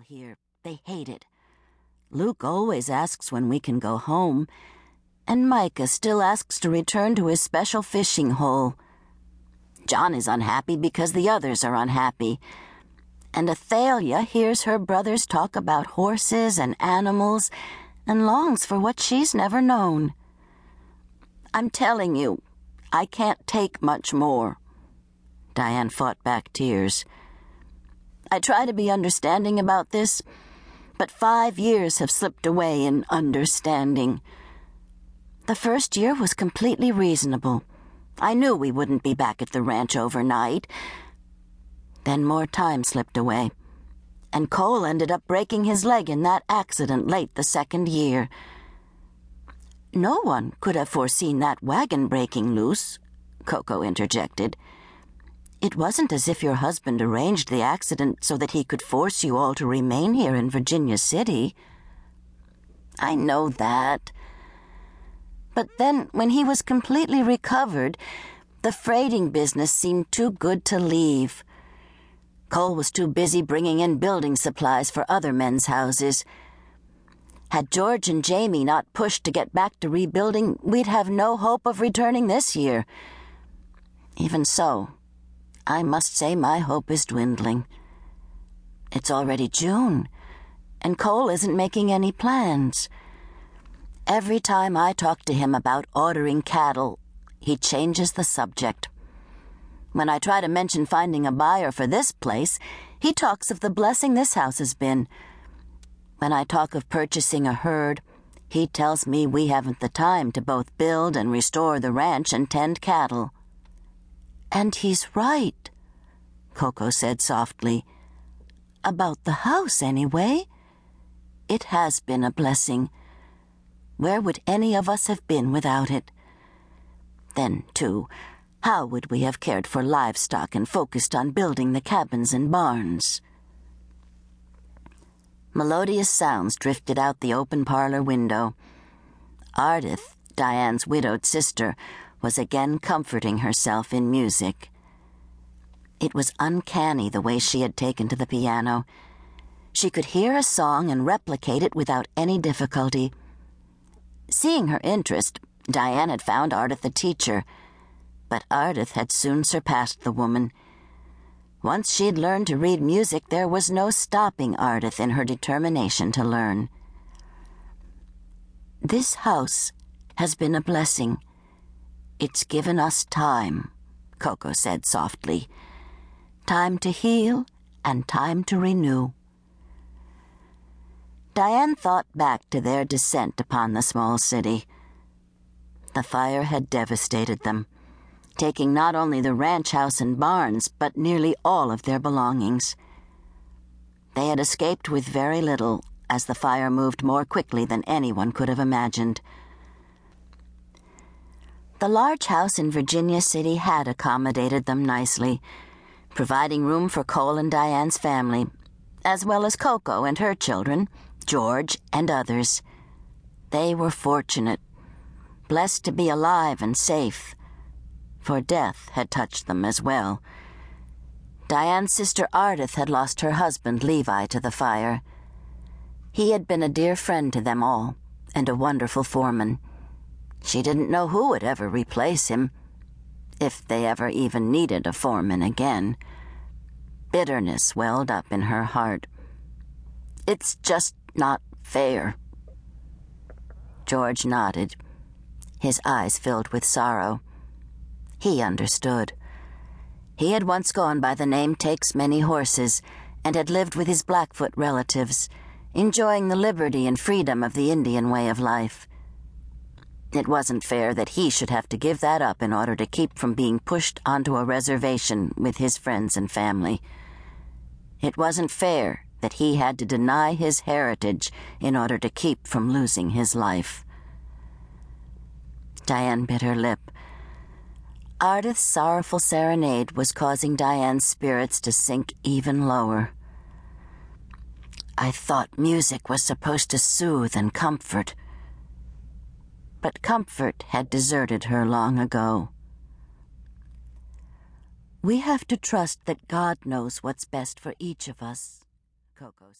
here. They hate it. Luke always asks when we can go home, and Micah still asks to return to his special fishing hole. John is unhappy because the others are unhappy. And Athalia hears her brothers talk about horses and animals and longs for what she's never known. I'm telling you, I can't take much more. Dianne fought back tears. I try to be understanding about this, but five years have slipped away in understanding. The first year was completely reasonable. I knew we wouldn't be back at the ranch overnight. Then more time slipped away, and Cole ended up breaking his leg in that accident late the second year. No one could have foreseen that wagon breaking loose, Coco interjected. It wasn't as if your husband arranged the accident so that he could force you all to remain here in Virginia City. I know that. But then, when he was completely recovered, the freighting business seemed too good to leave. Cole was too busy bringing in building supplies for other men's houses. Had George and Jamie not pushed to get back to rebuilding, we'd have no hope of returning this year. Even so, I must say my hope is dwindling. It's already June, and Cole isn't making any plans. Every time I talk to him about ordering cattle, he changes the subject. When I try to mention finding a buyer for this place, he talks of the blessing this house has been. When I talk of purchasing a herd, he tells me we haven't the time to both build and restore the ranch and tend cattle. And he's right, Coco said softly. About the house, anyway. It has been a blessing. Where would any of us have been without it? Then, too, how would we have cared for livestock and focused on building the cabins and barns? Melodious sounds drifted out the open parlor window. Ardith, Dianne's widowed sister, was again comforting herself in music. It was uncanny the way she had taken to the piano. She could hear a song and replicate it without any difficulty. Seeing her interest, Dianne had found Ardith a teacher, but Ardith had soon surpassed the woman. Once she had learned to read music, there was no stopping Ardith in her determination to learn. This house has been a blessing. It's given us time, Coco said softly. Time to heal and time to renew. Dianne thought back to their descent upon the small city. The fire had devastated them, taking not only the ranch house and barns, but nearly all of their belongings. They had escaped with very little, as the fire moved more quickly than anyone could have imagined. The large house in Virginia City had accommodated them nicely, providing room for Cole and Dianne's family, as well as Coco and her children, George and others. They were fortunate, blessed to be alive and safe, for death had touched them as well. Dianne's sister Ardith had lost her husband Levi to the fire. He had been a dear friend to them all, and a wonderful foreman. She didn't know who would ever replace him, if they ever even needed a foreman again. Bitterness welled up in her heart. It's just not fair. George nodded, his eyes filled with sorrow. He understood. He had once gone by the name Takes Many Horses and had lived with his Blackfoot relatives, enjoying the liberty and freedom of the Indian way of life. It wasn't fair that he should have to give that up in order to keep from being pushed onto a reservation with his friends and family. It wasn't fair that he had to deny his heritage in order to keep from losing his life. Dianne bit her lip. Ardith's sorrowful serenade was causing Dianne's spirits to sink even lower. I thought music was supposed to soothe and comfort but comfort had deserted her long ago. We have to trust that God knows what's best for each of us, Coco said.